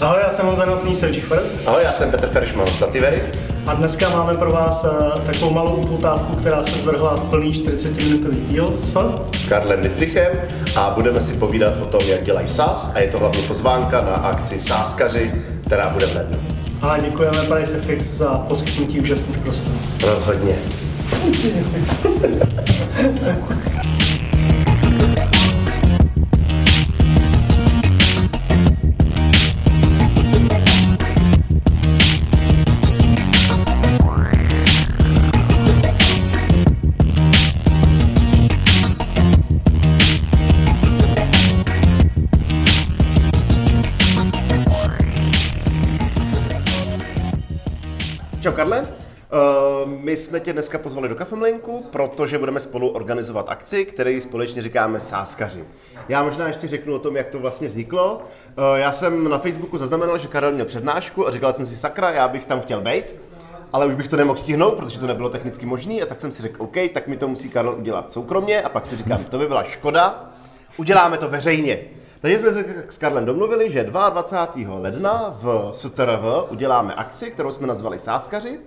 Ahoj, já jsem Honza Notný, jsem First. Ahoj, já jsem Petr Feršman z Tativery. A dneska máme pro vás uh, takovou malou upoutávku, která se zvrhla v plný 40-minutový díl s Karlem Nitrichem a budeme si povídat o tom, jak dělají SAS a je to hlavně pozvánka na akci Sáskaři, která bude v lednu. A děkujeme PriceFX za poskytnutí úžasných prostor. Rozhodně. jsme tě dneska pozvali do Kafemlinku, protože budeme spolu organizovat akci, který společně říkáme Sáskaři. Já možná ještě řeknu o tom, jak to vlastně vzniklo. Uh, já jsem na Facebooku zaznamenal, že Karel měl přednášku a říkal jsem si, sakra, já bych tam chtěl být, ale už bych to nemohl stihnout, protože to nebylo technicky možné, a tak jsem si řekl, OK, tak mi to musí Karel udělat soukromně, a pak si říkám, to by byla škoda, uděláme to veřejně. Takže jsme se s Karlem domluvili, že 22. ledna v STRV uděláme akci, kterou jsme nazvali Sáskaři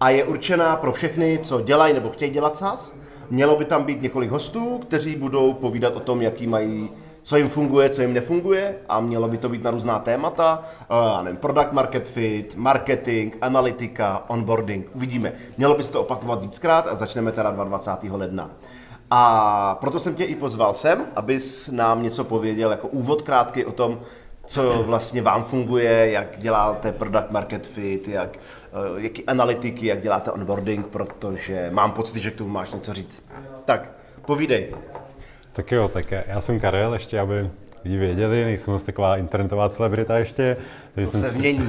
a je určená pro všechny, co dělají nebo chtějí dělat SAS. Mělo by tam být několik hostů, kteří budou povídat o tom, jaký mají co jim funguje, co jim nefunguje a mělo by to být na různá témata, uh, nevím, product market fit, marketing, analytika, onboarding, uvidíme. Mělo by se to opakovat víckrát a začneme teda 22. ledna. A proto jsem tě i pozval sem, abys nám něco pověděl jako úvod krátký o tom, co vlastně vám funguje, jak děláte product market fit, jak, eh, jaký analytiky, jak děláte onboarding, protože mám pocit, že k tomu máš něco říct. Tak, povídej. Tak jo, tak já jsem Karel, ještě aby lidi věděli, nejsem zase taková internetová celebrita ještě. Takže to jsem se změní.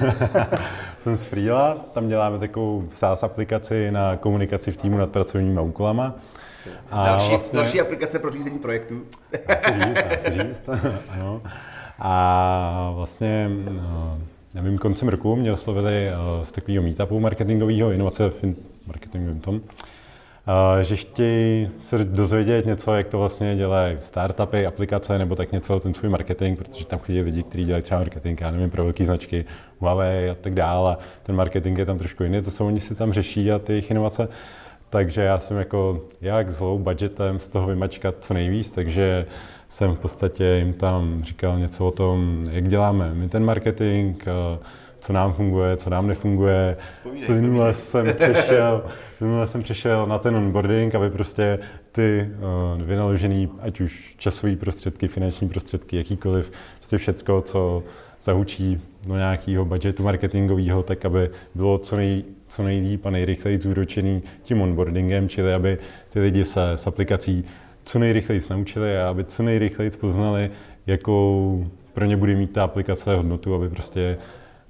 jsem z Freela, tam děláme takovou SaaS aplikaci na komunikaci v týmu nad pracovníma úkolama. A další, vlastně, další aplikace pro řízení projektů. Dá se říct, dá se říct, ano. A vlastně já vím, koncem roku mě oslovili z takového meetupu marketingového, inovace v marketingovém tom, že chtějí se dozvědět něco, jak to vlastně dělají startupy, aplikace, nebo tak něco ten svůj marketing, protože tam chodí lidi, kteří dělají třeba marketing, já nevím, pro velké značky, Huawei a tak dále. Ten marketing je tam trošku jiný, to jsou oni si tam řeší a ty jejich inovace. Takže já jsem jako jak s low budgetem z toho vymačkat co nejvíc, takže jsem v podstatě jim tam říkal něco o tom, jak děláme my ten marketing, co nám funguje, co nám nefunguje. Plynule jsem přešel, plynule jsem přešel na ten onboarding, aby prostě ty uh, vynaložený, ať už časové prostředky, finanční prostředky, jakýkoliv, prostě všecko, co zahučí do nějakého budgetu marketingového, tak aby bylo co, nej, co nejlíp a nejrychleji zúročený tím onboardingem, čili aby ty lidi se s aplikací co nejrychleji naučili a aby co nejrychleji poznali, jakou pro ně bude mít ta aplikace hodnotu, aby prostě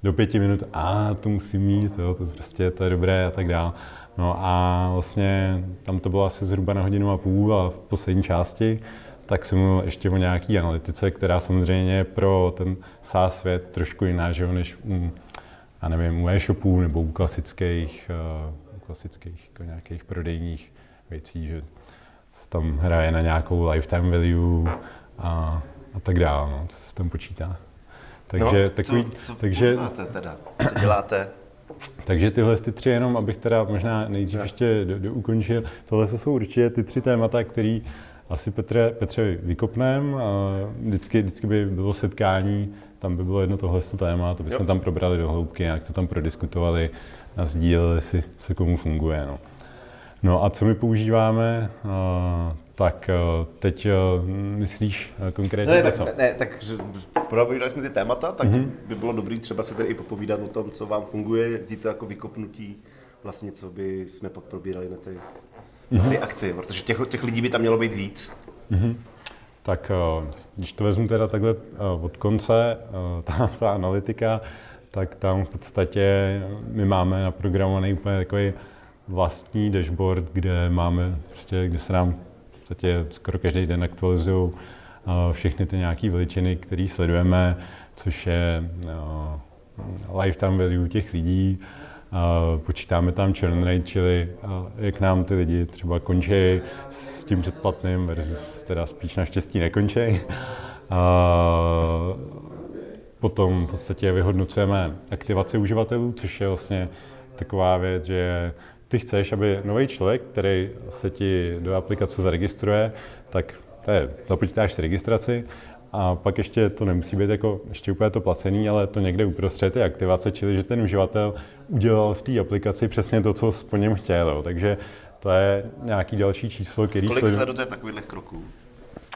do pěti minut, a to musím mít, jo, to prostě to je dobré a tak dále. No a vlastně tam to bylo asi zhruba na hodinu a půl a v poslední části tak jsem mluvil ještě o nějaký analytice, která samozřejmě pro ten SaaS svět trošku jiná, že jo, než u, já nevím, u e-shopů nebo u klasických, uh, klasických jako nějakých prodejních věcí, že tam hraje na nějakou lifetime value a, a tak dále, no, to se tam počítá. Takže, no, takový, co, co takže, teda? Co děláte? Takže tyhle ty tři jenom, abych teda možná nejdřív no. ještě do, do ukončil, tohle jsou určitě ty tři témata, které asi Petře, Petře vykopnem. Vždycky, vždycky by bylo setkání, tam by bylo jedno tohle téma, to bychom jo. tam probrali do hloubky, nějak to tam prodiskutovali a sdíleli si, se komu funguje. No. No a co my používáme? tak teď myslíš konkrétně ne, tak, co? Ne, tak probírali jsme ty témata, tak mm-hmm. by bylo dobré třeba se tady i popovídat o tom, co vám funguje, vzít to jako vykopnutí, vlastně co by jsme pak probírali na ty, mm-hmm. na ty akci, protože těch, těch lidí by tam mělo být víc. Mm-hmm. Tak když to vezmu teda takhle od konce, ta, ta analytika, tak tam v podstatě my máme naprogramovaný úplně takový vlastní dashboard, kde máme, prostě, kde se nám v podstatě skoro každý den aktualizují uh, všechny ty nějaké veličiny, které sledujeme, což je uh, lifetime value těch lidí, uh, počítáme tam churn rate, čili jak nám ty lidi třeba končí s tím předplatným versus teda spíš naštěstí nekončí. Potom v podstatě vyhodnocujeme aktivaci uživatelů, což je vlastně taková věc, že ty chceš, aby nový člověk, který se ti do aplikace zaregistruje, tak to je, započítáš si registraci a pak ještě to nemusí být jako ještě úplně to placený, ale to někde uprostřed je aktivace, čili že ten uživatel udělal v té aplikaci přesně to, co po něm chtěl. Takže to je nějaký další číslo, který Kolik sledu... sledujete takových kroků?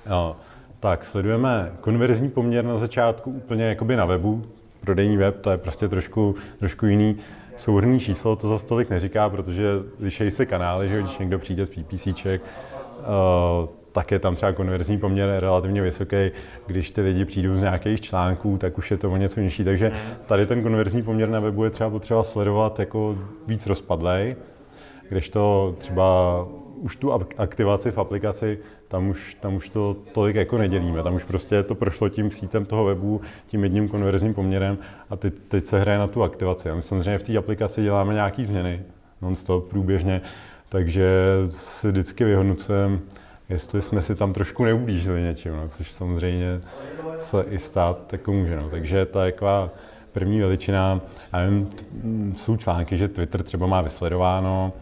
No, tak sledujeme konverzní poměr na začátku úplně jakoby na webu, prodejní web, to je prostě trošku, trošku jiný souhrný číslo, to za tolik neříká, protože lišejí se kanály, že když někdo přijde z PPCček, uh, tak je tam třeba konverzní poměr relativně vysoký. Když ty lidi přijdou z nějakých článků, tak už je to o něco nižší. Takže tady ten konverzní poměr na webu je třeba potřeba sledovat jako víc rozpadlej, kdežto třeba už tu aktivaci v aplikaci, tam už, tam už to tolik jako nedělíme. Tam už prostě to prošlo tím sítem toho webu, tím jedním konverzním poměrem a teď, teď se hraje na tu aktivaci. A my samozřejmě v té aplikaci děláme nějaké změny non-stop, průběžně, takže si vždycky vyhodnocujeme, jestli jsme si tam trošku neublížili něčím, no, což samozřejmě se i stát jako může. No. Takže je taková první veličina. Já nevím, jsou články, že Twitter třeba má vysledováno,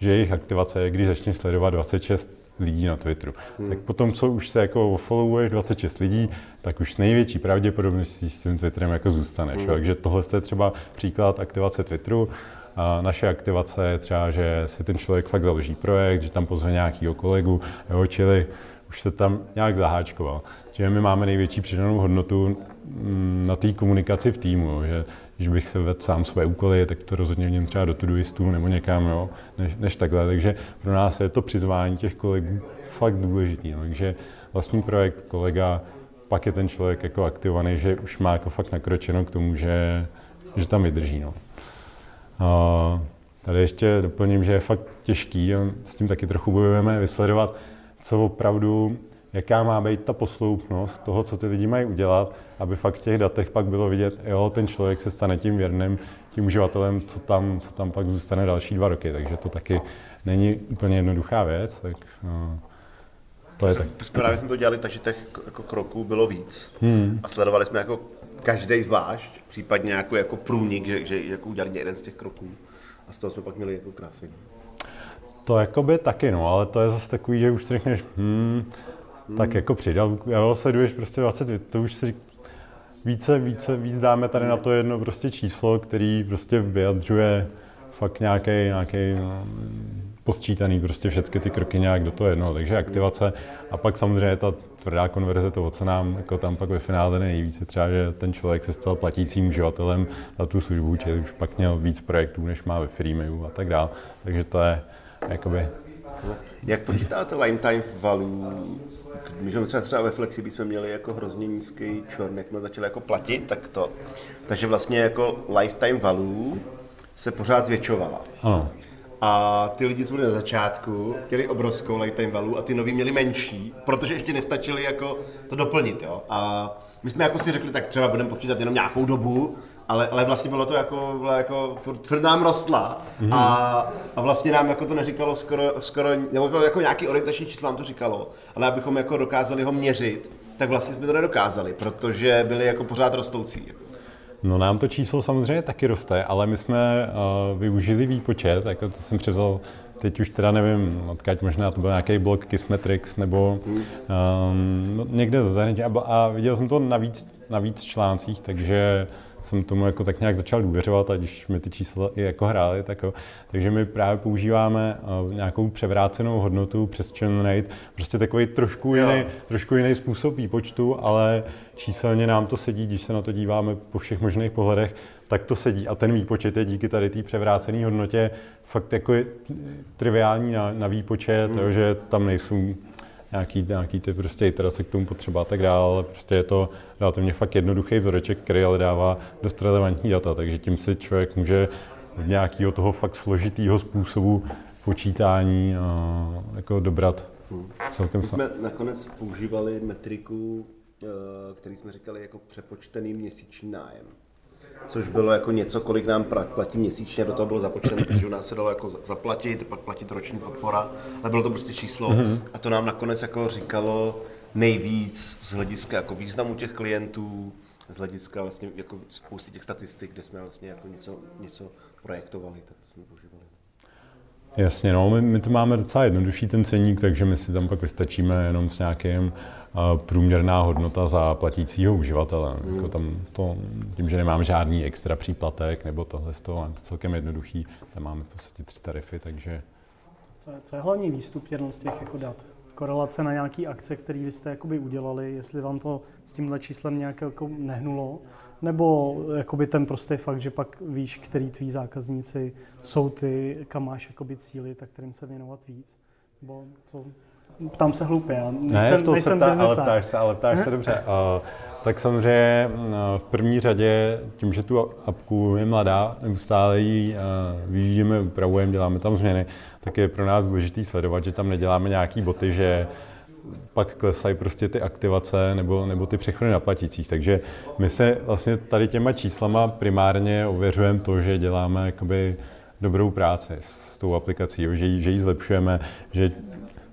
že jejich aktivace je, když začne sledovat 26 lidí na Twitteru. Hmm. Tak potom, co už se jako followuješ 26 lidí, tak už s největší pravděpodobností s tím Twitterem jako zůstaneš. Hmm. Takže tohle je třeba příklad aktivace Twitteru. A naše aktivace je třeba, že si ten člověk fakt založí projekt, že tam pozve nějakého kolegu, jo, čili už se tam nějak zaháčkoval. Čili my máme největší přidanou hodnotu mm, na té komunikaci v týmu, že když bych se vedl sám své úkoly, tak to rozhodně v něm třeba do Todoistu nebo někam, jo, než, než takhle. Takže pro nás je to přizvání těch kolegů fakt důležitý. No. Takže vlastní projekt, kolega, pak je ten člověk jako aktivovaný, že už má jako fakt nakročeno k tomu, že, že tam vydrží. No. A tady ještě doplním, že je fakt těžký, s tím taky trochu bojujeme, vysledovat, co opravdu, jaká má být ta posloupnost toho, co ty lidi mají udělat, aby fakt v těch datech pak bylo vidět, jo, ten člověk se stane tím věrným, tím uživatelem, co tam, co tam pak zůstane další dva roky. Takže to taky není úplně jednoduchá věc. Tak, no, to je tak. Právě jsme to dělali takže těch jako kroků bylo víc. Hmm. A sledovali jsme jako každý zvlášť, případně jako, jako průnik, že, že jako udělali jeden z těch kroků. A z toho jsme pak měli jako grafy. To jako by taky, no, ale to je zase takový, že už si řekneš, hmm, tak jako přidal, jo, sleduješ prostě 20, to už si více, více, víc dáme tady na to jedno prostě číslo, který prostě vyjadřuje fakt nějaký, nějaký no, posčítaný prostě všechny ty kroky nějak do toho jednoho. Takže aktivace a pak samozřejmě ta tvrdá konverze, to, co nám jako tam pak ve finále nejvíce, třeba, že ten člověk se stal platícím uživatelem za tu službu, čili už pak měl víc projektů, než má ve freemalu a tak dále. Takže to je jakoby... Jak počítáte lifetime value my jsme třeba, třeba ve Flexi jsme měli jako hrozně nízký čorn, jak jsme začali jako platit, tak to. Takže vlastně jako lifetime value se pořád zvětšovala. Ano. A ty lidi, co byli na začátku, měli obrovskou lifetime value a ty noví měli menší, protože ještě nestačili jako to doplnit, jo. A my jsme jako si řekli, tak třeba budeme počítat jenom nějakou dobu, ale, ale vlastně bylo to jako, bylo jako furt, furt nám rostla mm. a, a vlastně nám jako to neříkalo skoro, skoro nebo jako, jako nějaký orientační číslo nám to říkalo, ale abychom jako dokázali ho měřit, tak vlastně jsme to nedokázali, protože byli jako pořád rostoucí. No nám to číslo samozřejmě taky roste, ale my jsme uh, využili výpočet, jako to jsem převzal teď už teda nevím, odkaď možná to byl nějaký blok Kissmetrix nebo um, no, někde ze zahraničí. A, a viděl jsem to na víc, na víc článcích, takže jsem tomu jako tak nějak začal důvěřovat a když mi ty čísla i jako hrály, tak jo. Takže my právě používáme uh, nějakou převrácenou hodnotu přes churn rate, prostě takový trošku jiný, trošku jiný způsob výpočtu, ale číselně nám to sedí, když se na to díváme po všech možných pohledech, tak to sedí a ten výpočet je díky tady té převrácené hodnotě fakt jako triviální na, na výpočet, mm. jo, že tam nejsou nějaký, nějaký ty prostě iterace k tomu potřeba a tak dále, ale prostě je to relativně fakt jednoduchý vzoreček, který ale dává dost relevantní data, takže tím si člověk může od nějakého toho fakt složitého způsobu počítání a jako dobrat hmm. celkem My jsme nakonec používali metriku, který jsme říkali jako přepočtený měsíční nájem což bylo jako něco, kolik nám platí měsíčně, do toho bylo započteno, protože u nás se dalo jako zaplatit, pak platit roční podpora, ale bylo to prostě číslo mm-hmm. a to nám nakonec jako říkalo nejvíc z hlediska jako významu těch klientů z hlediska vlastně jako spousty těch statistik, kde jsme vlastně jako něco, něco projektovali, tak to jsme používali. Jasně, no, my, my to máme docela jednodušší ten ceník, takže my si tam pak vystačíme jenom s nějakým uh, průměrná hodnota za platícího uživatele. Mm. Jako tam to, tím, že nemám žádný extra příplatek nebo tohle z toho, to celkem jednoduchý, tam máme v podstatě tři tarify, takže... Co je, co je hlavní výstup z těch jako dat? korelace na nějaký akce, které vy jste jakoby udělali, jestli vám to s tímhle číslem nějak jako nehnulo, nebo jakoby ten prostý fakt, že pak víš, který tví zákazníci jsou ty, kam máš jakoby cíly, tak kterým se věnovat víc? Nebo co? Ptám se hloupě, já nejsem, ne, to nejsem se ale ptáš se, ale ptáš se dobře. Uh, tak samozřejmě v první řadě, tím, že tu apku je mladá, neustále ji vyvíjíme, upravujeme, děláme tam změny, tak je pro nás důležité sledovat, že tam neděláme nějaký boty, že pak klesají prostě ty aktivace nebo, nebo ty přechody na platících. Takže my se vlastně tady těma číslama primárně ověřujeme to, že děláme jakoby dobrou práci s tou aplikací, že ji, že ji zlepšujeme, že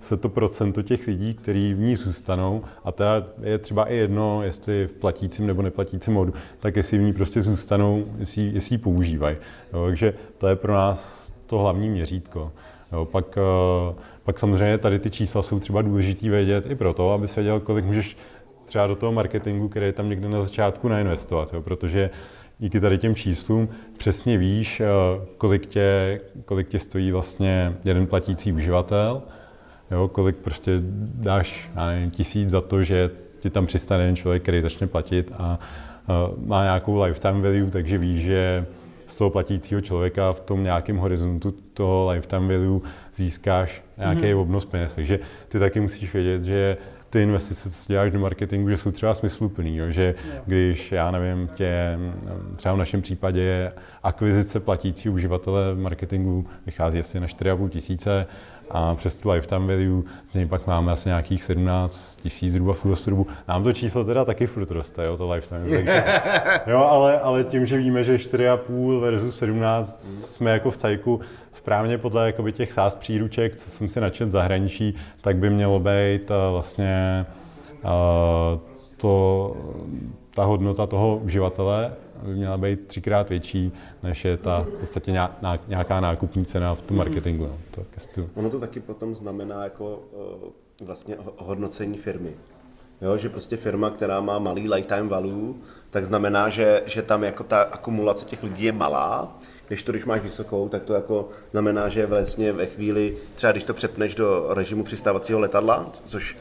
se to procento těch lidí, kteří v ní zůstanou, a teda je třeba i jedno, jestli v platícím nebo neplatícím modu, tak jestli v ní prostě zůstanou, jestli, jestli ji používají. Takže to je pro nás to hlavní měřítko. Jo, pak, eh, pak samozřejmě tady ty čísla jsou třeba důležitý vědět i proto, aby se věděl, kolik můžeš třeba do toho marketingu, který je tam někde na začátku nainvestovat, jo, protože díky tady těm číslům přesně víš, eh, kolik tě, kolik tě stojí vlastně jeden platící uživatel, jo, kolik prostě dáš, já nevím, tisíc za to, že ti tam přistane jeden člověk, který začne platit a uh, má nějakou lifetime value, takže víš, že z toho platícího člověka v tom nějakém horizontu toho lifetime value získáš nějaký mm-hmm. obnos peněz. Takže ty taky musíš vědět, že ty investice, co děláš do marketingu, že jsou třeba smysluplný, jo? že když, já nevím, tě, třeba v našem případě akvizice platící uživatele marketingu vychází asi na 4,5 tisíce, a přes tu lifetime value z něj pak máme asi nějakých 17 tisíc zhruba v dobu. Nám to číslo teda taky furt roste, jo, to lifetime. Takže, jo, ale, ale tím, že víme, že 4,5 versus 17 jsme jako v cajku správně podle jakoby těch SaaS příruček, co jsem si načet zahraničí, tak by mělo být uh, vlastně uh, to, ta hodnota toho uživatele by měla být třikrát větší, než je ta v podstatě nějaká nákupní cena v tom marketingu. No, to ono to taky potom znamená jako uh, vlastně hodnocení firmy. Jo, že prostě firma, která má malý lifetime value, tak znamená, že, že tam jako ta akumulace těch lidí je malá, když to, když máš vysokou, tak to jako znamená, že vlastně ve chvíli, třeba když to přepneš do režimu přistávacího letadla, což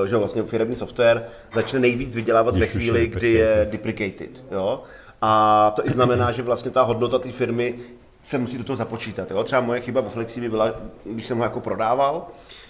uh, že vlastně firmní software začne nejvíc vydělávat ve chvíli, kdy je deprecated. Jo? A to i znamená, že vlastně ta hodnota té firmy se musí do toho započítat. Jo? Třeba moje chyba ve Flexibi byla, když jsem ho jako prodával,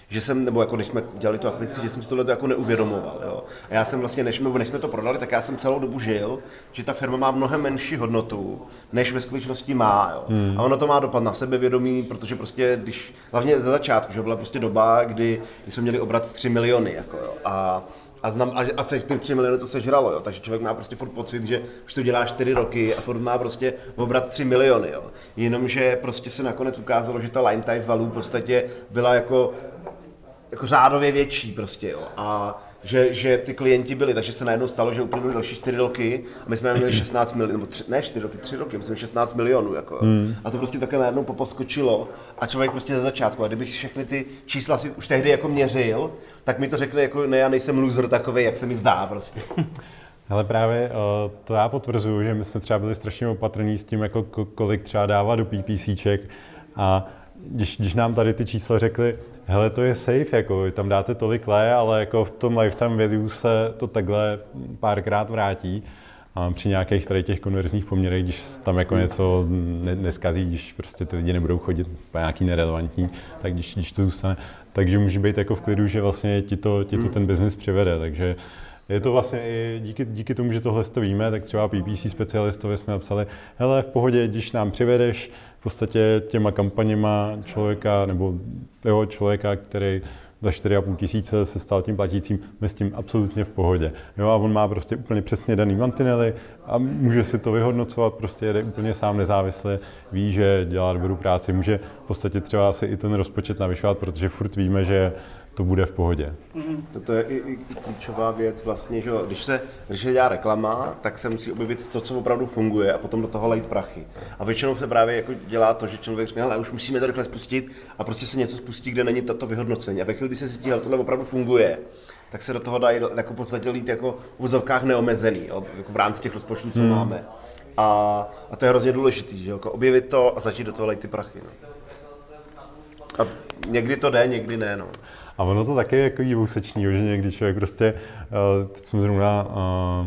že jsem, nebo jako když jsme dělali tu akvizici, že jsem si tohle jako neuvědomoval. Jo. A já jsem vlastně, než, než jsme to prodali, tak já jsem celou dobu žil, že ta firma má mnohem menší hodnotu, než ve skutečnosti má. Jo. Hmm. A ono to má dopad na sebevědomí, protože prostě, když, hlavně ze začátku, že byla prostě doba, kdy, kdy jsme měli obrat 3 miliony. Jako, jo. A a, znám, a, a se tím 3 miliony to sežralo, jo. takže člověk má prostě furt pocit, že už to dělá 4 roky a furt má prostě obrat 3 miliony. Jo. Jenomže prostě se nakonec ukázalo, že ta line type value v podstatě byla jako jako řádově větší prostě, jo. A že, že ty klienti byli, takže se najednou stalo, že úplně další 4 roky a my jsme měli 16 milionů, nebo tři, ne 4 roky, 3 roky, jsme 16 milionů, jako. Hmm. A to prostě také najednou poposkočilo a člověk prostě ze začátku, a kdybych všechny ty čísla si už tehdy jako měřil, tak mi to řekne jako, ne, já nejsem loser takový, jak se mi zdá prostě. Ale právě uh, to já potvrzuju, že my jsme třeba byli strašně opatrní s tím, jako kolik třeba dává do PPCček a když, když nám tady ty čísla řekli, hele, to je safe, jako tam dáte tolik lé, ale jako v tom lifetime value se to takhle párkrát vrátí. A při nějakých tady těch konverzních poměrech, když tam jako něco ne, neskazí, když prostě ty lidi nebudou chodit po nějaký nerelevantní, tak když, když to zůstane, takže může být jako v klidu, že vlastně ti to, ti to hmm. ten biznis přivede, takže je to vlastně i díky, díky tomu, že tohle to víme, tak třeba PPC specialistovi jsme napsali, hele, v pohodě, když nám přivedeš podstatě těma kampaněma člověka, nebo jeho člověka, který za 4,5 tisíce se stal tím platícím, my s tím absolutně v pohodě. Jo, a on má prostě úplně přesně daný mantinely a může si to vyhodnocovat, prostě jede úplně sám nezávisle, ví, že dělá dobrou práci, může v podstatě třeba si i ten rozpočet navyšovat, protože furt víme, že to bude v pohodě. Toto je i, i klíčová věc vlastně, že když se, když se dělá reklama, tak se musí objevit to, co opravdu funguje a potom do toho lejt prachy. A většinou se právě jako dělá to, že člověk řekne, ale už musíme to rychle spustit a prostě se něco spustí, kde není toto vyhodnocení. A ve chvíli, kdy se zjistí, že tohle opravdu funguje, tak se do toho dají jako v podstatě lít jako v vozovkách neomezený, jo, jako v rámci těch rozpočtů, co hmm. máme. A, a to je hrozně důležité, že jako objevit to a začít do toho lejt ty prachy. No. A někdy to jde, někdy ne. No. A ono to taky je jako úsečný, že někdy člověk prostě, uh, teď jsem zrovna uh,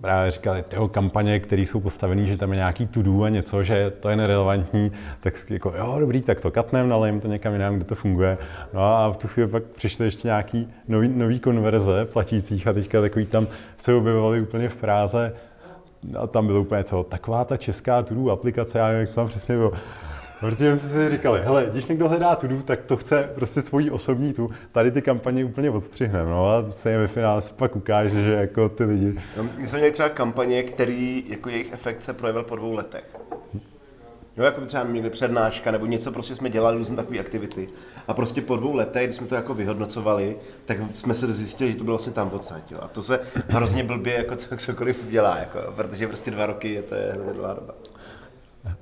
právě říkali, tyho kampaně, které jsou postavené, že tam je nějaký to a něco, že to je nerelevantní, tak jako jo, dobrý, tak to katnem, nalejím to někam jinam, kde to funguje. No a v tu chvíli pak přišly ještě nějaký nový, nový konverze platících a teďka takový tam se objevovaly úplně v Práze a tam bylo úplně co, taková ta česká to aplikace, já nevím, jak to tam přesně bylo Protože jsme si říkali, hele, když někdo hledá tudu, tak to chce prostě svoji osobní tu. Tady ty kampaně úplně odstřihneme, no a se ve finále se pak ukáže, že jako ty lidi. No, my jsme měli třeba kampaně, který jako jejich efekt se projevil po dvou letech. Jo, jako třeba někde přednáška nebo něco, prostě jsme dělali různé takové aktivity. A prostě po dvou letech, když jsme to jako vyhodnocovali, tak jsme se zjistili, že to bylo vlastně tam odsaď. A to se hrozně blbě jako cokoliv dělá, jako, protože prostě dva roky je to je hrozně dlouhá doba.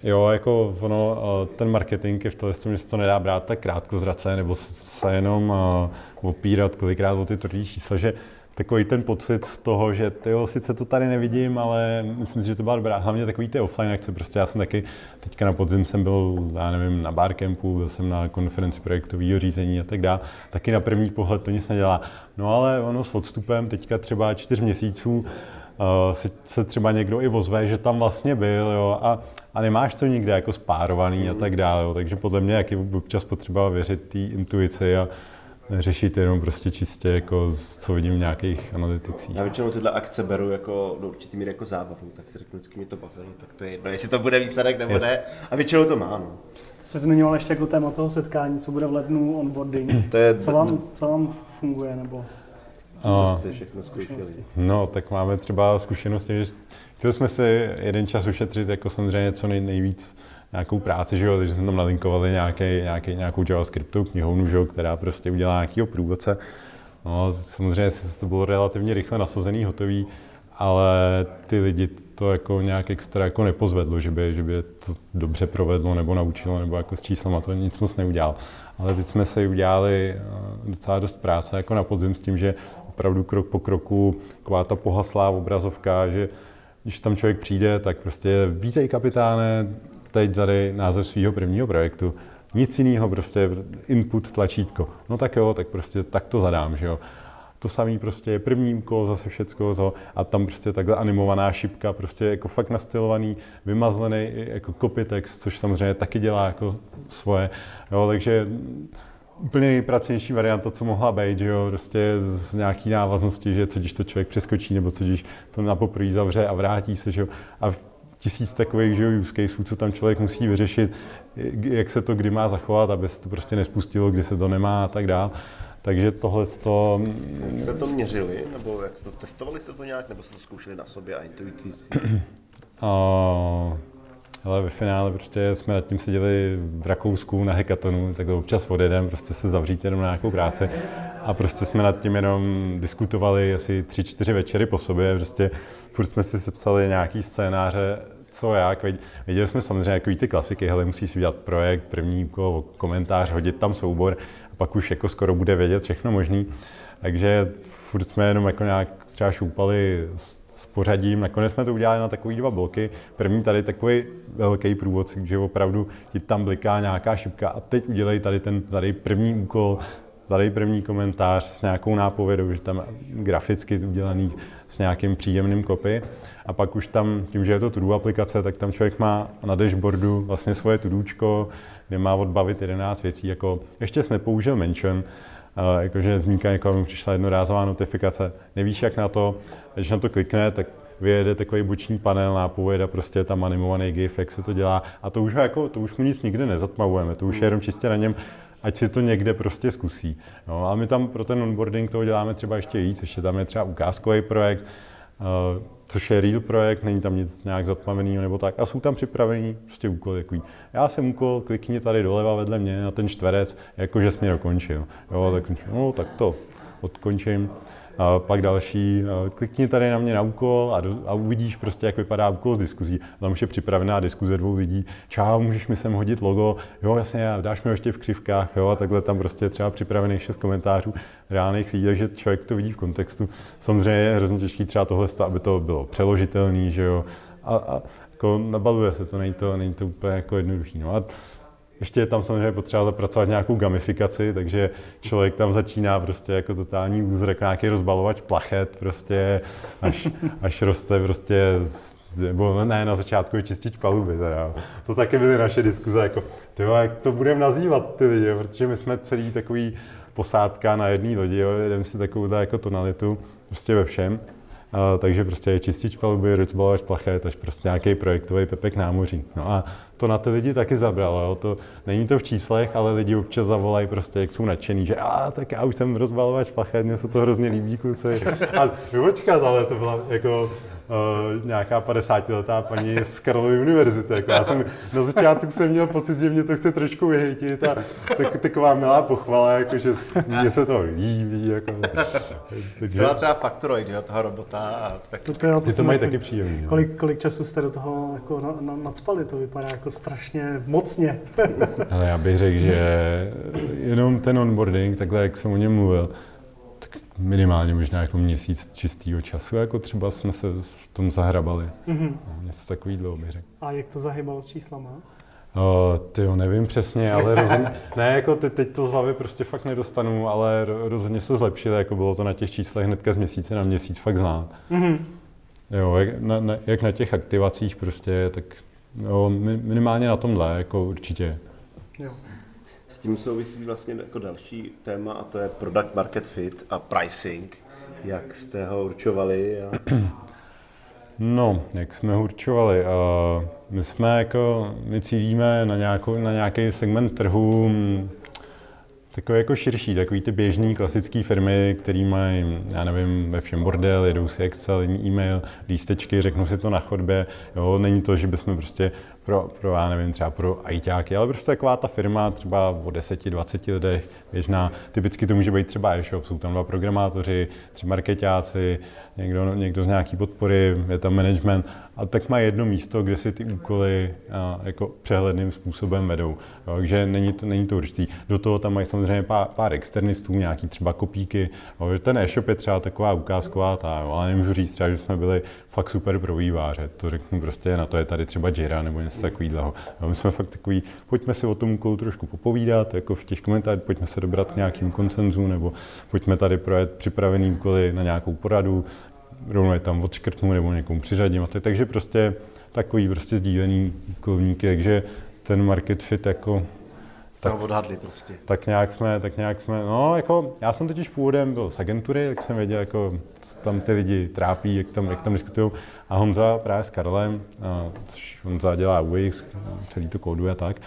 Jo, jako ono, ten marketing je v tom, že se to nedá brát tak krátkozrace, nebo se jenom opírat kolikrát o ty tvrdý čísla, že takový ten pocit z toho, že tyjo, sice to tady nevidím, ale myslím si, že to byla dobrá. Hlavně takový ty offline akce, prostě já jsem taky, teďka na podzim jsem byl, já nevím, na barcampu, byl jsem na konferenci projektového řízení a tak dále. Taky na první pohled to nic nedělá. No ale ono s odstupem teďka třeba čtyř měsíců uh, si, se třeba někdo i ozve, že tam vlastně byl jo, a a nemáš to nikde jako spárovaný a tak dále. Takže podle mě jak je občas potřeba věřit té intuici a řešit jenom prostě čistě, jako, co vidím v nějakých analyticích. Já většinou tyhle akce beru jako do určitý míry jako zábavu, tak si řeknu, vždycky mi to bavilo, tak to je jedno, jestli to bude výsledek nebo yes. ne. A většinou to má. No. Jsi zmiňoval ještě jako téma toho setkání, co bude v lednu onboarding. To je, co, vám, co vám funguje, nebo co jste všechno zkoušeli? No, tak máme třeba zkušenosti, že Chtěli jsme si jeden čas ušetřit jako samozřejmě co nej, nejvíc nějakou práci, že jo, takže jsme tam nalinkovali nějaký, nějaký, nějakou JavaScriptovou knihovnu, že jo, která prostě udělá nějakýho průvodce. No, samozřejmě to bylo relativně rychle nasazený, hotový, ale ty lidi to jako nějak extra jako nepozvedlo, že by, že by to dobře provedlo nebo naučilo, nebo jako s číslama to nic moc neudělal. Ale teď jsme si udělali eh, docela dost práce jako na podzim s tím, že opravdu krok po kroku taková ta pohaslá obrazovka, že když tam člověk přijde, tak prostě vítej kapitáne, teď zadej název svého prvního projektu. Nic jiného, prostě input, tlačítko. No tak jo, tak prostě tak to zadám, že jo. To samý prostě je první úkol, zase všecko to a tam prostě takhle animovaná šipka, prostě jako fakt nastylovaný, vymazlený jako copy text, což samozřejmě taky dělá jako svoje, jo, takže úplně nejpracnější varianta, co mohla být, že jo, prostě z nějaký návaznosti, že co když to člověk přeskočí, nebo co když to na poprvé zavře a vrátí se, že jo, a tisíc takových že jo, use caseů, co tam člověk musí vyřešit, jak se to kdy má zachovat, aby se to prostě nespustilo, kdy se to nemá a tak dále. Takže tohle to... Jak jste to měřili, nebo jak jste to testovali jste to nějak, nebo jste to zkoušeli na sobě a intuitivně? Ale ve finále prostě jsme nad tím seděli v Rakousku na hekatonu, tak občas odjedem, prostě se zavřít jenom na nějakou práci a prostě jsme nad tím jenom diskutovali asi tři, čtyři večery po sobě, prostě furt jsme si sepsali nějaký scénáře, co jak. Věděli jsme samozřejmě jako ty klasiky, hele, si udělat projekt, první úkol, komentář, hodit tam soubor a pak už jako skoro bude vědět všechno možný. Takže furt jsme jenom jako nějak třeba šoupali pořadím. Nakonec jsme to udělali na takový dva bloky. První tady takový velký průvod, že opravdu ti tam bliká nějaká šipka a teď udělej tady ten tady první úkol, tady první komentář s nějakou nápovědou, že tam graficky udělaný s nějakým příjemným kopy. A pak už tam, tím, že je to to aplikace, tak tam člověk má na dashboardu vlastně svoje tudůčko, kde má odbavit 11 věcí, jako ještě jsi nepoužil mention, jakože zmínka někoho přišla jednorázová notifikace, nevíš jak na to, když na to klikne, tak vyjede takový boční panel, nápověda, prostě tam animovaný GIF, jak se to dělá. A to už, jako, to už mu nic nikdy nezatmavujeme, to už je jenom čistě na něm, ať si to někde prostě zkusí. No, a my tam pro ten onboarding toho děláme třeba ještě víc, ještě tam je třeba ukázkový projekt, což je real projekt, není tam nic nějak zatmaveného nebo tak. A jsou tam připravený prostě úkoly takový. Já jsem úkol, klikni tady doleva vedle mě na ten čtverec, jakože jsi mě dokončil. Jo, tak, no, tak to odkončím. A pak další, klikni tady na mě na úkol a, do, a uvidíš prostě, jak vypadá úkol z diskuzí. Tam už je připravená diskuze dvou lidí. Čau, můžeš mi sem hodit logo? Jo, jasně, dáš mi ho ještě v křivkách, jo, a takhle tam prostě třeba připravených šest komentářů reálných lidí, takže člověk to vidí v kontextu. Samozřejmě je hrozně těžký třeba tohle, aby to bylo přeložitelný, že jo, a, a jako nabaluje se to, není to, není to úplně jako jednoduchý. No a ještě je tam samozřejmě potřeba zapracovat nějakou gamifikaci, takže člověk tam začíná prostě jako totální úzrek, nějaký rozbalovač plachet, prostě, až, až roste prostě nebo ne, na začátku je čistič paluby. Teda. To taky byly naše diskuze, jako, tyjo, jak to budeme nazývat ty lidi, protože my jsme celý takový posádka na jedné lodi, jo, jedeme si takovou jako tonalitu, prostě ve všem. Takže prostě je čistič paluby, rozbalovač plachet, až prostě nějaký projektový pepek námoří. No a to na ty lidi taky zabralo. Jo. To, není to v číslech, ale lidi občas zavolají prostě, jak jsou nadšený, že a tak já už jsem rozbalovač plachet, mně se to hrozně líbí, kluci. A počkat, ale to byla jako uh, nějaká 50-letá paní z Karlovy univerzity. Jako já jsem na začátku jsem měl pocit, že mě to chce trošku vyhejtit a tak, taková milá pochvala, jako, že mně se to líbí. Jako, takže... Byla třeba Factoroid, jo, toho robota. A tak... To, to, to, Ty to mají taky příjemný. Kolik, kolik času jste do toho jako na, na, nadspali? To vypadá jako strašně mocně. Ale já bych řekl, že jenom ten onboarding, takhle jak jsem o něm mluvil, minimálně možná jako měsíc čistého času, jako třeba jsme se v tom zahrabali. Mm-hmm. Něco takový dlouho bych řekl. A jak to zahybalo s číslama? Uh, ty jo, nevím přesně, ale rozhodně, ne, jako te, teď to z hlavy prostě fakt nedostanu, ale rozhodně se zlepšilo, jako bylo to na těch číslech hnedka z měsíce na měsíc fakt znát. Mm-hmm. Jo, jak na, na, jak na těch aktivacích prostě, tak jo, minimálně na tomhle, jako určitě. Jo. S tím souvisí vlastně jako další téma a to je product market fit a pricing. Jak jste ho určovali? A... No, jak jsme ho určovali? Uh, my jsme jako, my cílíme na, nějakou, na nějaký segment trhu takový jako širší, takový ty běžný klasické firmy, které mají, já nevím, ve všem bordel, jedou si Excel, e-mail, lístečky, řeknou si to na chodbě. Jo, není to, že bychom prostě pro, pro, já nevím, třeba pro ITáky, ale prostě taková ta firma třeba o 10-20 lidech, běžná, typicky to může být třeba e-shop, jsou tam dva programátoři, tři marketáci, někdo, někdo z nějaký podpory, je tam management a tak má jedno místo, kde si ty úkoly a, jako přehledným způsobem vedou. Jo, takže není to, není to určitý. Do toho tam mají samozřejmě pár, pár externistů, nějaký třeba kopíky. Jo, ten e-shop je třeba taková ukázková, ta, jo, ale nemůžu říct třeba, že jsme byli fakt super pro výváře. To řeknu prostě, na to je tady třeba Jira nebo něco takového. My jsme fakt takový, pojďme si o tom úkolu trošku popovídat, jako v těch komentářích, pojďme se dobrat k nějakým koncenzu, nebo pojďme tady projet připravený úkoly na nějakou poradu, rovnou je tam odškrtnu nebo někomu přiřadím. Takže prostě takový prostě sdílený úkolníky, takže ten market fit jako tak, odhadli prostě. Tak nějak jsme, tak nějak jsme, no jako, já jsem totiž původem byl z agentury, tak jsem věděl, jako, co tam ty lidi trápí, jak tam, jak tam diskutují. A Honza právě s Karlem, a, což Honza dělá UX, celý to kóduje a tak, a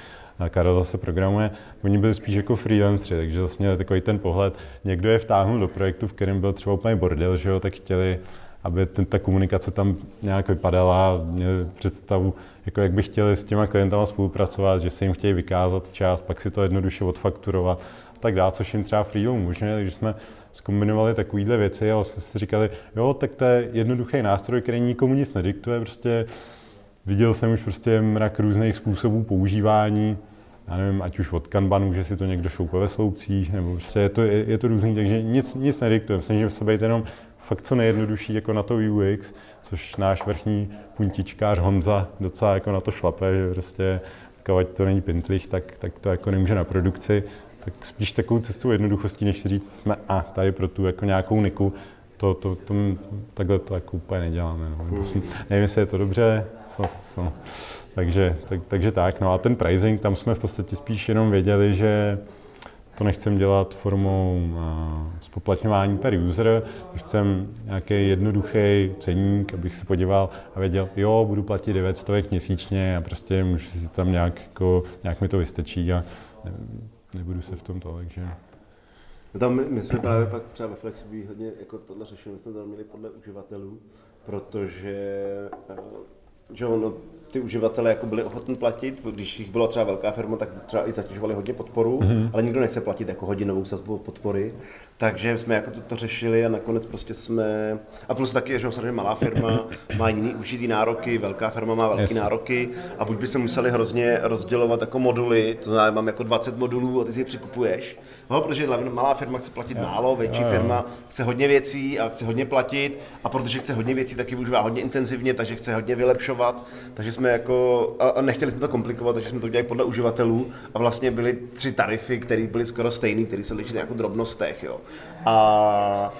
Karel zase programuje, oni byli spíš jako freelanceri, takže zase měli takový ten pohled, někdo je vtáhnul do projektu, v kterém byl třeba úplně bordel, že jo, tak chtěli, aby ten, ta komunikace tam nějak vypadala, měli představu, jako jak by chtěli s těma klientama spolupracovat, že se jim chtějí vykázat čas, pak si to jednoduše odfakturovat a tak dále, což jim třeba Freelo umožňuje, takže jsme zkombinovali takovéhle věci a vlastně si říkali, jo, tak to je jednoduchý nástroj, který nikomu nic nediktuje, prostě viděl jsem už prostě mrak různých způsobů používání, já nevím, ať už od Kanbanu, že si to někdo šoupe ve sloupcích, nebo prostě je to, je, je to různý, takže nic, nic nediktuje. Myslím, že se být jenom fakt co nejjednodušší jako na to UX, což náš vrchní puntičkář Honza docela jako na to šlape, že prostě ať to není pintlich, tak, tak to jako nemůže na produkci. Tak spíš takovou cestou jednoduchostí, než říct, jsme a tady pro tu jako nějakou niku, to, to, to, takhle to jako úplně neděláme. No. Hmm. Nevím, jestli je to dobře, so, so. Takže, tak, takže tak. No a ten pricing, tam jsme v podstatě spíš jenom věděli, že to nechcem dělat formou spoplatňování per user, chcem nějaký jednoduchý ceník, abych se podíval a věděl, jo, budu platit 900 měsíčně a prostě můžu si tam nějak, jako, nějak mi to vystačí a ne, nebudu se v tom tolik, že... No tam my, my jsme právě pak třeba ve Flexibí hodně jako tohle řešili, my jsme to měli podle uživatelů protože eh, že ono, ty uživatelé jako byli ochotní platit, když jich byla třeba velká firma, tak třeba i zatěžovali hodně podporu, mm-hmm. ale nikdo nechce platit jako hodinovou sazbu podpory, takže jsme jako to, to řešili a nakonec prostě jsme, a plus taky, že samozřejmě malá firma má jiný určitý nároky, velká firma má velké yes. nároky a buď bychom museli hrozně rozdělovat jako moduly, to znamená, mám jako 20 modulů a ty si je přikupuješ, no, protože malá firma chce platit yeah. málo, větší yeah. firma chce hodně věcí a chce hodně platit a protože chce hodně věcí, taky využívá hodně intenzivně, takže chce hodně vylepšovat, takže jsme jako, a, a nechtěli jsme to komplikovat, takže jsme to udělali podle uživatelů a vlastně byly tři tarify, které byly skoro stejné, které se lišily jako drobnostech, jo. A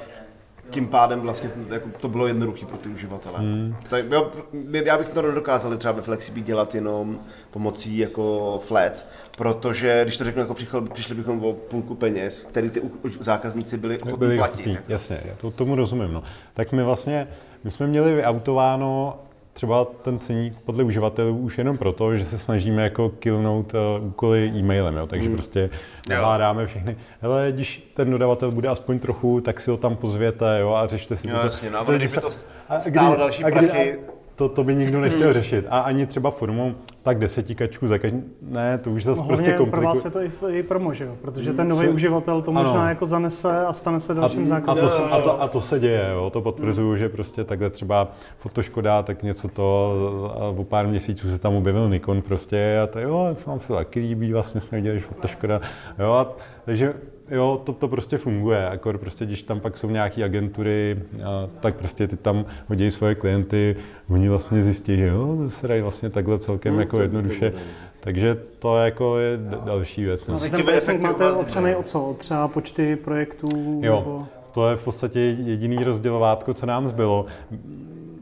tím pádem vlastně jako, to bylo jednoduché pro ty uživatele. Hmm. Tak, jo, já bych to nedokázal třeba ve Flexibí dělat jenom pomocí jako flat, protože když to řeknu, jako přišli, přišli bychom o půlku peněz, který ty zákazníci byli ochotní platit. Jasně, to, tomu rozumím. No. Tak my vlastně, my jsme měli vyautováno třeba ten ceník podle uživatelů už jenom proto, že se snažíme jako killnout uh, úkoly e-mailem, jo? takže mm. prostě navládáme všechny. Hele, když ten dodavatel bude aspoň trochu, tak si ho tam pozvěte jo? a řešte si jo, to. Jasně, no, a by to stálo další prachy to, to by nikdo nechtěl řešit. A ani třeba formou tak desetičku za každý, ne, to už zase no, prostě komplikuje. pro vás je to i, i promo, že jo? Protože ten nový uživatel to možná ano. jako zanese a stane se dalším zákazníkem. A to, a, to, a to se děje, jo? to potvrzuju, hmm. že prostě takhle třeba fotoškoda, tak něco to, a o pár měsíců se tam objevil Nikon prostě a to jo, vám se taky líbí, vlastně jsme viděli, že fotoškoda, jo, a, takže jo, to, to prostě funguje, akor prostě, když tam pak jsou nějaké agentury, a, tak prostě ty tam hodí svoje klienty, oni vlastně zjistí, že jo, to se dají vlastně takhle celkem no, jako jednoduše, takže to jako je další věc. No. ten pricing máte opřený o co? Třeba počty projektů? Jo, nebo... to je v podstatě jediný rozdělovátko, co nám zbylo.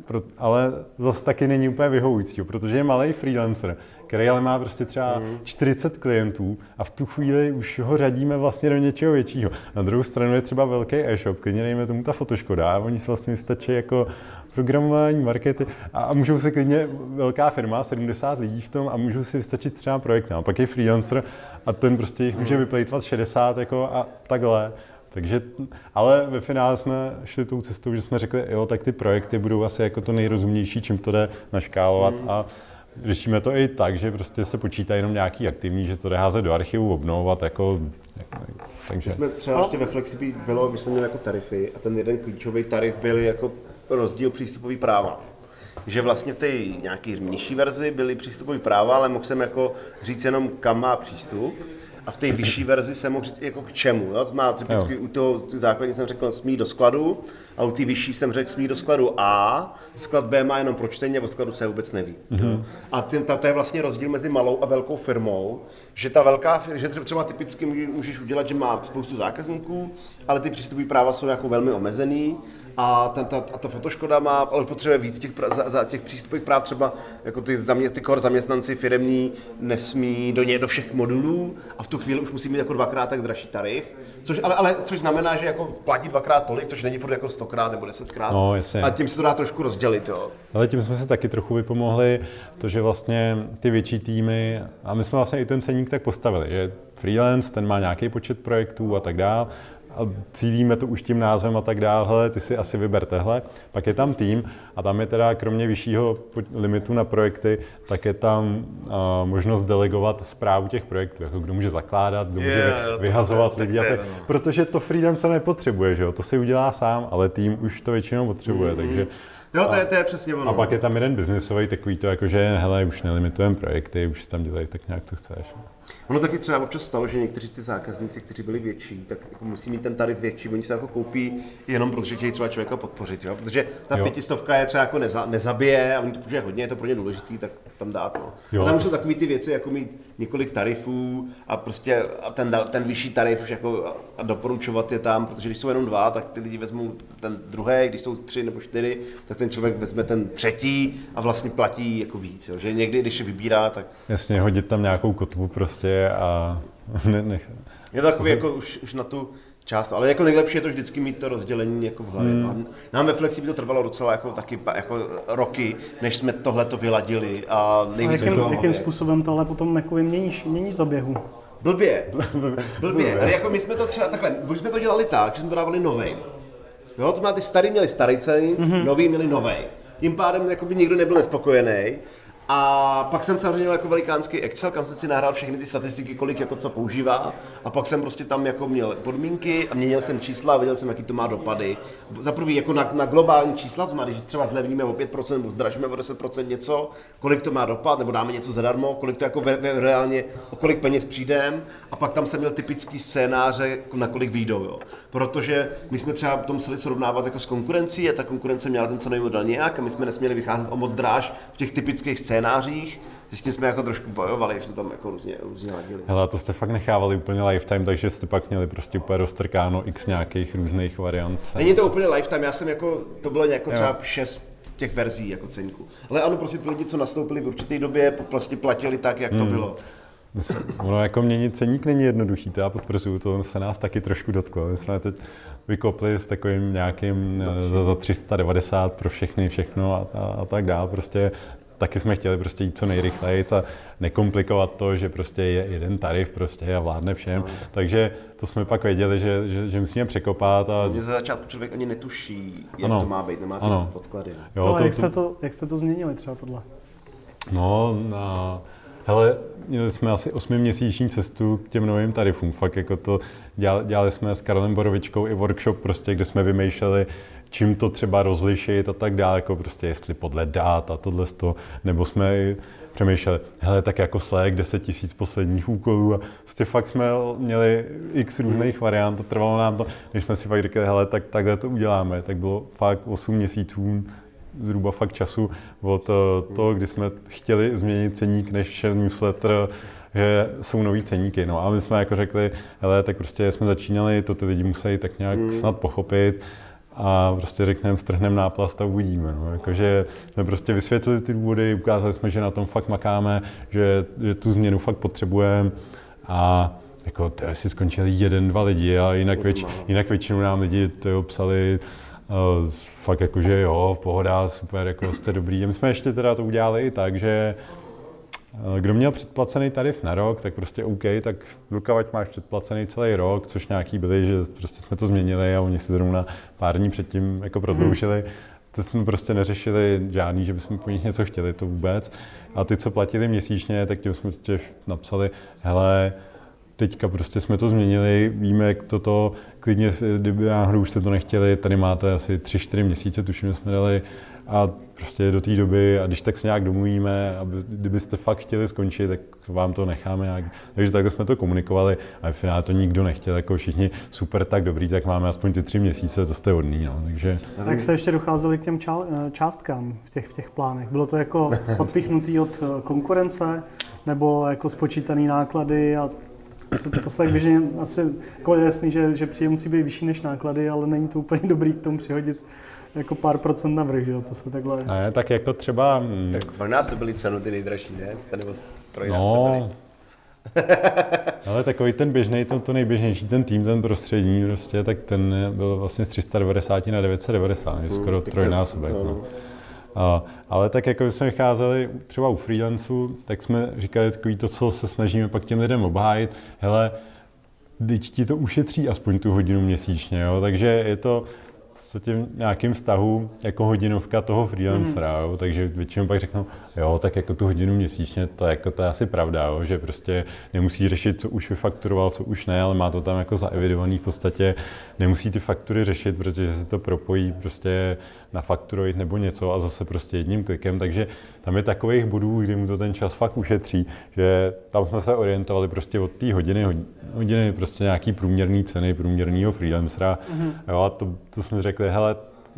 Pro, ale zase taky není úplně vyhovující, protože je malý freelancer, který ale má prostě třeba mm. 40 klientů a v tu chvíli už ho řadíme vlastně do něčeho většího. Na druhou stranu je třeba velký e-shop, klidně dejme tomu ta fotoškoda a oni si vlastně stačí jako programování, markety a můžou si klidně velká firma, 70 lidí v tom a můžou si vystačit třeba projekt. A pak je freelancer a ten prostě jich může vyplejtvat 60 jako a takhle. Takže, ale ve finále jsme šli tou cestou, že jsme řekli, jo, tak ty projekty budou asi jako to nejrozumnější, čím to jde naškálovat mm. a řešíme to i tak, že prostě se počítá jenom nějaký aktivní, že to jde házet do archivu, obnovovat, jako, takže... My jsme třeba ještě ve Flexibí bylo, my jsme měli jako tarify a ten jeden klíčový tarif byl jako rozdíl přístupový práva. Že vlastně v té nějaké nižší verzi byly přístupové práva, ale mohl jsem jako říct jenom kam má přístup a v té vyšší verzi jsem mohl říct jako k čemu. Jo? To má typicky jo. u toho základní jsem řekl smí do skladu a u té vyšší jsem řekl smí do skladu A, sklad B má jenom pro čtení a o skladu C vůbec neví. Mm-hmm. A tím, to je vlastně rozdíl mezi malou a velkou firmou, že ta velká, že třeba typicky můžeš udělat, že má spoustu zákazníků, ale ty přístupové práva jsou jako velmi omezený a, ta, ta, a ta fotoškoda má, ale potřebuje víc těch, za, za těch přístupových práv, třeba jako ty, zaměst, ty zaměstnanci firemní nesmí do něj do všech modulů a v tu chvíli už musí mít jako dvakrát tak dražší tarif, což, ale, ale, což znamená, že jako platí dvakrát tolik, což není furt jako stokrát nebo desetkrát. No, jasně. A tím se to dá trošku rozdělit, jo. Ale tím jsme se taky trochu vypomohli, to, že vlastně ty větší týmy, a my jsme vlastně i ten ceník tak postavili, že freelance, ten má nějaký počet projektů a tak dále, a cílíme to už tím názvem a tak dále, ty si asi vyber tehle. Pak je tam tým a tam je teda kromě vyššího limitu na projekty, tak je tam uh, možnost delegovat zprávu těch projektů, jako kdo může zakládat, kdo může yeah, vyhazovat lidi. Tak, protože to freelancer nepotřebuje, že jo? to si udělá sám, ale tým už to většinou potřebuje, mm-hmm. takže Jo, to je, to je přesně ono. A pak je tam jeden biznisový takový to, jako že hele, už nelimitujeme projekty, už tam dělají tak nějak to chceš. Ono taky třeba občas stalo, že někteří ty zákazníci, kteří byli větší, tak jako musí mít ten tarif větší, oni se jako koupí jenom protože chtějí třeba člověka podpořit, jo? protože ta jo. pětistovka je třeba jako neza, nezabije a oni to, protože hodně je to pro ně důležitý, tak tam dát. No. Jo. A tam jsou takové ty věci, jako mít několik tarifů a prostě a ten, ten vyšší tarif už jako a doporučovat je tam, protože když jsou jenom dva, tak ty lidi vezmou ten druhý, když jsou tři nebo čtyři, tak ten člověk vezme ten třetí a vlastně platí jako víc. Jo? Že někdy, když je vybírá, tak... Jasně, hodit tam nějakou kotvu prostě a ne, nech... Je to takový jako už, už na tu část, ale jako nejlepší je to vždycky mít to rozdělení jako v hlavě. Hmm. Nám ve Flexi by to trvalo docela jako taky jako roky, než jsme tohle to vyladili a nejvíc a jakým, to... jakým způsobem tohle potom jako měníš, měníš za běhu? Blbě. Blbě. Ale jako my jsme to třeba takhle, buď jsme to dělali tak, že jsme to dávali nový. Jo, to má ty starý měli starý ceny, mm-hmm. nový měli nový. Tím pádem jakoby nikdo nebyl nespokojený. A pak jsem samozřejmě měl jako velikánský Excel, kam jsem si nahrál všechny ty statistiky, kolik jako co používá. A pak jsem prostě tam jako měl podmínky a měnil jsem čísla a viděl jsem, jaký to má dopady. Za prvý jako na, na globální čísla, to má, když třeba zlevníme o 5% nebo zdražíme o 10% něco, kolik to má dopad, nebo dáme něco zadarmo, kolik to jako ve, ve, reálně, o kolik peněz přijdem. A pak tam jsem měl typický scénáře, na kolik výjdou. Jo. Protože my jsme třeba to museli srovnávat jako s konkurencí a ta konkurence měla ten cenový model nějak a my jsme nesměli vycházet o moc dráž v těch typických scénářích scénářích, s tím jsme jako trošku bojovali, jsme tam jako různě, různě ladili. Hele, to jste fakt nechávali úplně lifetime, takže jste pak měli prostě úplně roztrkáno x nějakých různých variant. Není to úplně lifetime, já jsem jako, to bylo jako třeba šest těch verzí jako ceníku. Ale ano, prostě ty lidi, co nastoupili v určité době, prostě platili tak, jak to hmm. bylo. Ono jako měnit ceník není jednoduchý, to já potvrzuju, to se nás taky trošku dotklo. My jsme teď vykopli s takovým nějakým za, za 390 pro všechny, všechno a, a, a tak dál. Prostě taky jsme chtěli prostě jít co nejrychleji a nekomplikovat to, že prostě je jeden tarif prostě a vládne všem. No. Takže to jsme pak věděli, že, že, že musíme překopat. A... Mě za začátku člověk ani netuší, jak ano. to má být, nemá ty ano. podklady. Jo, no, to, jak, jste to, jak jste to změnili třeba tohle? No, na, hele, měli jsme asi osmiměsíční cestu k těm novým tarifům. Fakt jako to dělali, dělali jsme s Karlem Borovičkou i workshop, prostě, kde jsme vymýšleli, čím to třeba rozlišit a tak dále, jako prostě jestli podle dát a tohle to, nebo jsme přemýšleli, hele, tak jako Slack, 10 tisíc posledních úkolů a prostě fakt jsme měli x různých variant a trvalo nám to, když jsme si fakt říkali, hele, tak takhle to uděláme, tak bylo fakt 8 měsíců zhruba fakt času od eh, toho, kdy jsme chtěli změnit ceník, než šel newsletter, že jsou nový ceníky. No a my jsme jako řekli, hele, tak prostě jsme začínali, to ty lidi musí tak nějak mm. snad pochopit a prostě řekneme, strhneme náplast a uvidíme. No. Jakože jsme prostě vysvětlili ty důvody, ukázali jsme, že na tom fakt makáme, že, že tu změnu fakt potřebujeme a jako to si skončili jeden, dva lidi a jinak, věč, jinak většinou nám lidi to psali uh, fakt jako, že jo, pohoda, super, jako jste dobrý. My jsme ještě teda to udělali i tak, že kdo měl předplacený tarif na rok, tak prostě OK, tak dokavať máš předplacený celý rok, což nějaký byli, že prostě jsme to změnili a oni si zrovna pár dní předtím jako prodloužili. To jsme prostě neřešili žádný, že bychom po nich něco chtěli, to vůbec. A ty, co platili měsíčně, tak těm jsme prostě napsali, hele, teďka prostě jsme to změnili, víme, jak toto, klidně, kdyby náhodou už jste to nechtěli, tady máte asi 3-4 měsíce, tuším, že jsme dali a prostě do té doby, a když tak se nějak domluvíme, aby, kdybyste fakt chtěli skončit, tak vám to necháme nějak. Takže takhle jsme to komunikovali a v finále to nikdo nechtěl, jako všichni super, tak dobrý, tak máme aspoň ty tři měsíce, to jste hodný, no, takže... Jak jste ještě docházeli k těm částkám v těch, v těch plánech? Bylo to jako odpichnutý od eh, konkurence, nebo jako spočítaný náklady a to se tak běžně asi jako jasný, že, že příjem musí být vyšší než náklady, ale není to úplně dobrý k tomu přihodit jako pár procent navrh, že jo, to se takhle... Ne, tak jako třeba... Mm, tak dvojnásob byly cenu ty nejdražší, ne? Jste nebo No, ale takový ten běžný, to, to nejběžnější, ten tým, ten prostřední, prostě, tak ten byl vlastně z 390 na 990, hmm, skoro trojnásobek. No. A, ale tak jako jsme vycházeli třeba u freelanců, tak jsme říkali takový to, co se snažíme pak těm lidem obhájit, hele, teď ti to ušetří aspoň tu hodinu měsíčně, jo? takže je to, podstatě nějakým vztahu jako hodinovka toho freelancera, mm. jo, takže většinou pak řeknou, jo, tak jako tu hodinu měsíčně, to, jako, to je asi pravda, jo, že prostě nemusí řešit, co už vyfakturoval, co už ne, ale má to tam jako zaevidovaný v podstatě, nemusí ty faktury řešit, protože se to propojí prostě na fakturovit nebo něco a zase prostě jedním klikem, takže tam je takových bodů, kdy mu to ten čas fakt ušetří, že tam jsme se orientovali prostě od té hodiny, hodiny prostě nějaký průměrný ceny průměrného freelancera. Mm-hmm. Jo, a to, to jsme řekli, hele,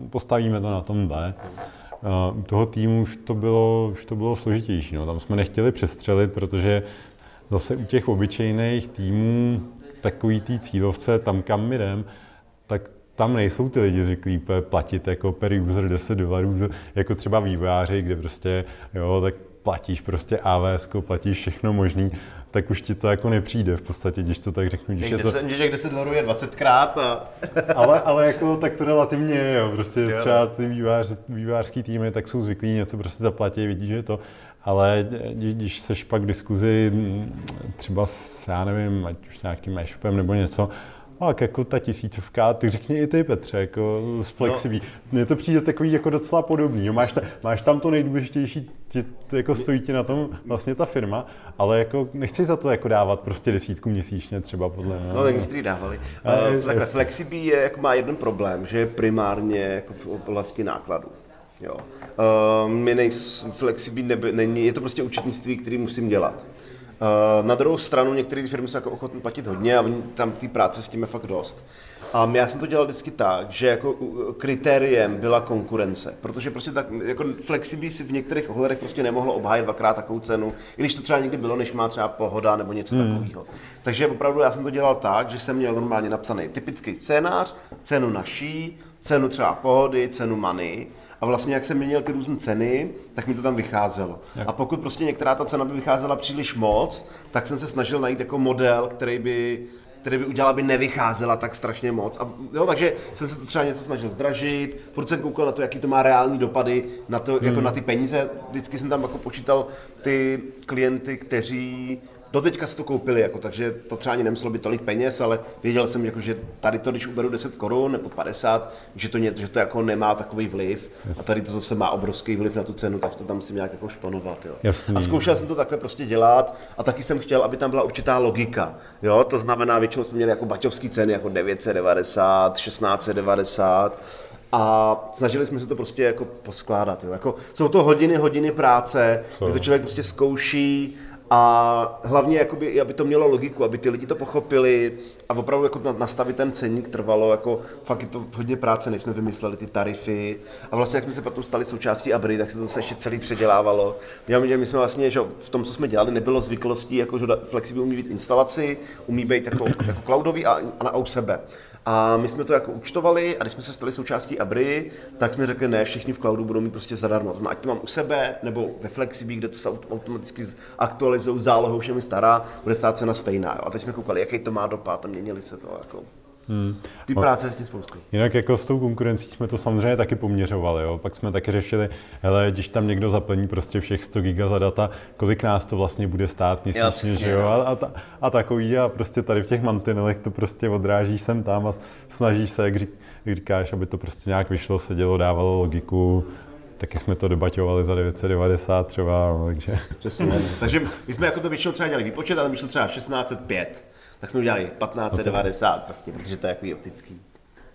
postavíme to na tomhle. U toho týmu už to bylo, už to bylo složitější. No. Tam jsme nechtěli přestřelit, protože zase u těch obyčejných týmů takový té cílovce, tam kam jdem, tak tam nejsou ty lidi zvyklí platit jako per user 10 dolarů, jako třeba vývojáři, kde prostě, jo, tak platíš prostě AWS, platíš všechno možný, tak už ti to jako nepřijde v podstatě, když to tak řeknu. Když je to... Těch 10 dolarů je 20 krát a... ale, ale jako tak to relativně je, jo. prostě jo. třeba ty vývář, vývářský týmy tak jsou zvyklí něco prostě zaplatit, vidí, že to, ale když seš pak v diskuzi třeba s, já nevím, ať už s nějakým e-shopem nebo něco, tak jako ta tisícovka, ty řekni i ty Petře, jako z Flexibí. No. Mně to přijde takový jako docela podobný. Máš, ta, máš tam to nejdůležitější, tě, jako stojí ti na tom vlastně ta firma, ale jako nechceš za to jako dávat prostě desítku měsíčně třeba podle mě. No tak někteří dávali. Uh, Flexibí je, jako má jeden problém, že je primárně jako v oblasti nákladů. Jo. Uh, my nejsme flexibí, nebe, není, je to prostě účetnictví, který musím dělat. Uh, na druhou stranu některé firmy jsou jako ochotné platit hodně a oni, tam té práce s tím je fakt dost. A já jsem to dělal vždycky tak, že jako kritériem byla konkurence, protože prostě tak, jako Flexibí si v některých ohledech prostě nemohlo obhájit dvakrát takovou cenu, i když to třeba někdy bylo, než má třeba pohoda nebo něco hmm. takového. Takže opravdu já jsem to dělal tak, že jsem měl normálně napsaný typický scénář, cenu naší, cenu třeba pohody, cenu money a vlastně jak jsem měnil ty různé ceny, tak mi to tam vycházelo. Jak? A pokud prostě některá ta cena by vycházela příliš moc, tak jsem se snažil najít jako model, který by který by udělal, aby nevycházela tak strašně moc. A, jo, takže jsem se to třeba něco snažil zdražit, furt jsem koukal na to, jaký to má reální dopady na, to, jako hmm. jako na ty peníze. Vždycky jsem tam jako počítal ty klienty, kteří Doteďka si to koupili, jako, takže to třeba ani nemuselo být tolik peněz, ale věděl jsem, jako, že tady to, když uberu 10 korun nebo 50, že to, že to jako nemá takový vliv a tady to zase má obrovský vliv na tu cenu, tak to tam musím nějak jako šponovat. Jo. A zkoušel jsem to takhle prostě dělat a taky jsem chtěl, aby tam byla určitá logika. Jo? To znamená, většinou jsme měli jako baťovský ceny, jako 990, 1690, a snažili jsme se to prostě jako poskládat. Jo. Jako, jsou to hodiny, hodiny práce, kdy to člověk prostě zkouší a hlavně, jakoby, aby to mělo logiku, aby ty lidi to pochopili a opravdu jako nastavit ten ceník trvalo, jako fakt je to hodně práce, než jsme vymysleli ty tarify. A vlastně, jak jsme se potom stali součástí Abry, tak se to zase ještě celý předělávalo. Já my, my jsme vlastně, že v tom, co jsme dělali, nebylo zvyklostí, jako že Flexiby umí být instalaci, umí být jako, jako cloudový a, a na sebe. A my jsme to jako účtovali a když jsme se stali součástí Abry, tak jsme řekli, ne, všichni v cloudu budou mít prostě zadarmo. Ať to mám u sebe nebo ve Flexibí, kde to se automaticky aktualizují zálohou všemi stará, bude stát cena stejná. Jo. A teď jsme koukali, jaký to má dopad a měnili se to. Jako. Hmm. Ty práce je spoustu. Jinak jako s tou konkurencí jsme to samozřejmě taky poměřovali. Jo. Pak jsme taky řešili, hele, když tam někdo zaplní prostě všech 100 giga za data, kolik nás to vlastně bude stát měsíčně, že jo? No. A, a, a, takový a prostě tady v těch mantinelech to prostě odrážíš sem tam a snažíš se, jak, říkáš, aby to prostě nějak vyšlo, sedělo, dávalo logiku, taky jsme to debatovali za 990 třeba, no, takže... Přesně. takže my jsme jako to většinou třeba dělali výpočet, ale vyšlo třeba 1605 tak jsme udělali 1590, prostě, protože to je jako optický.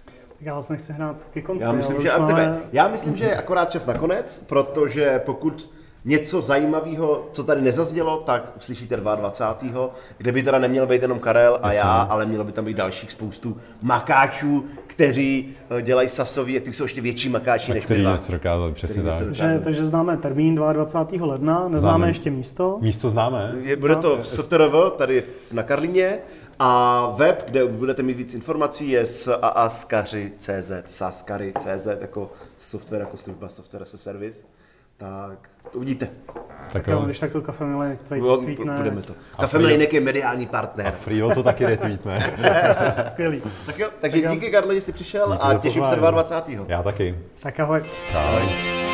Tak já vás nechci hnát ke konci. Já myslím, že, máme... tebe, já myslím, že je akorát čas nakonec, protože pokud něco zajímavého, co tady nezaznělo, tak uslyšíte 22. kde by teda neměl být jenom Karel a já, ale mělo by tam být dalších spoustu makáčů, kteří eh, dělají sasový, a kteří jsou ještě větší makáči než my něco dokázali, přesně tak. Takže, takže známe termín 22. ledna, neznáme známe. ještě místo. Místo známe. Je, bude to v STRV, tady na Karlině, a web, kde budete mít víc informací, je s aaskaři.cz, saskary.cz, jako software, jako služba, software as a service. Tak to uvidíte. Tak jo, když tak to Kafe Mlinek tweetne. Budeme to. Kafe Mlinek je mediální partner. A Freelo to taky retweetne. Skvělý. Tak jo, takže tak díky Karle, že jsi přišel díky a těším se 22. Já taky. Tak ahoj. Ahoj.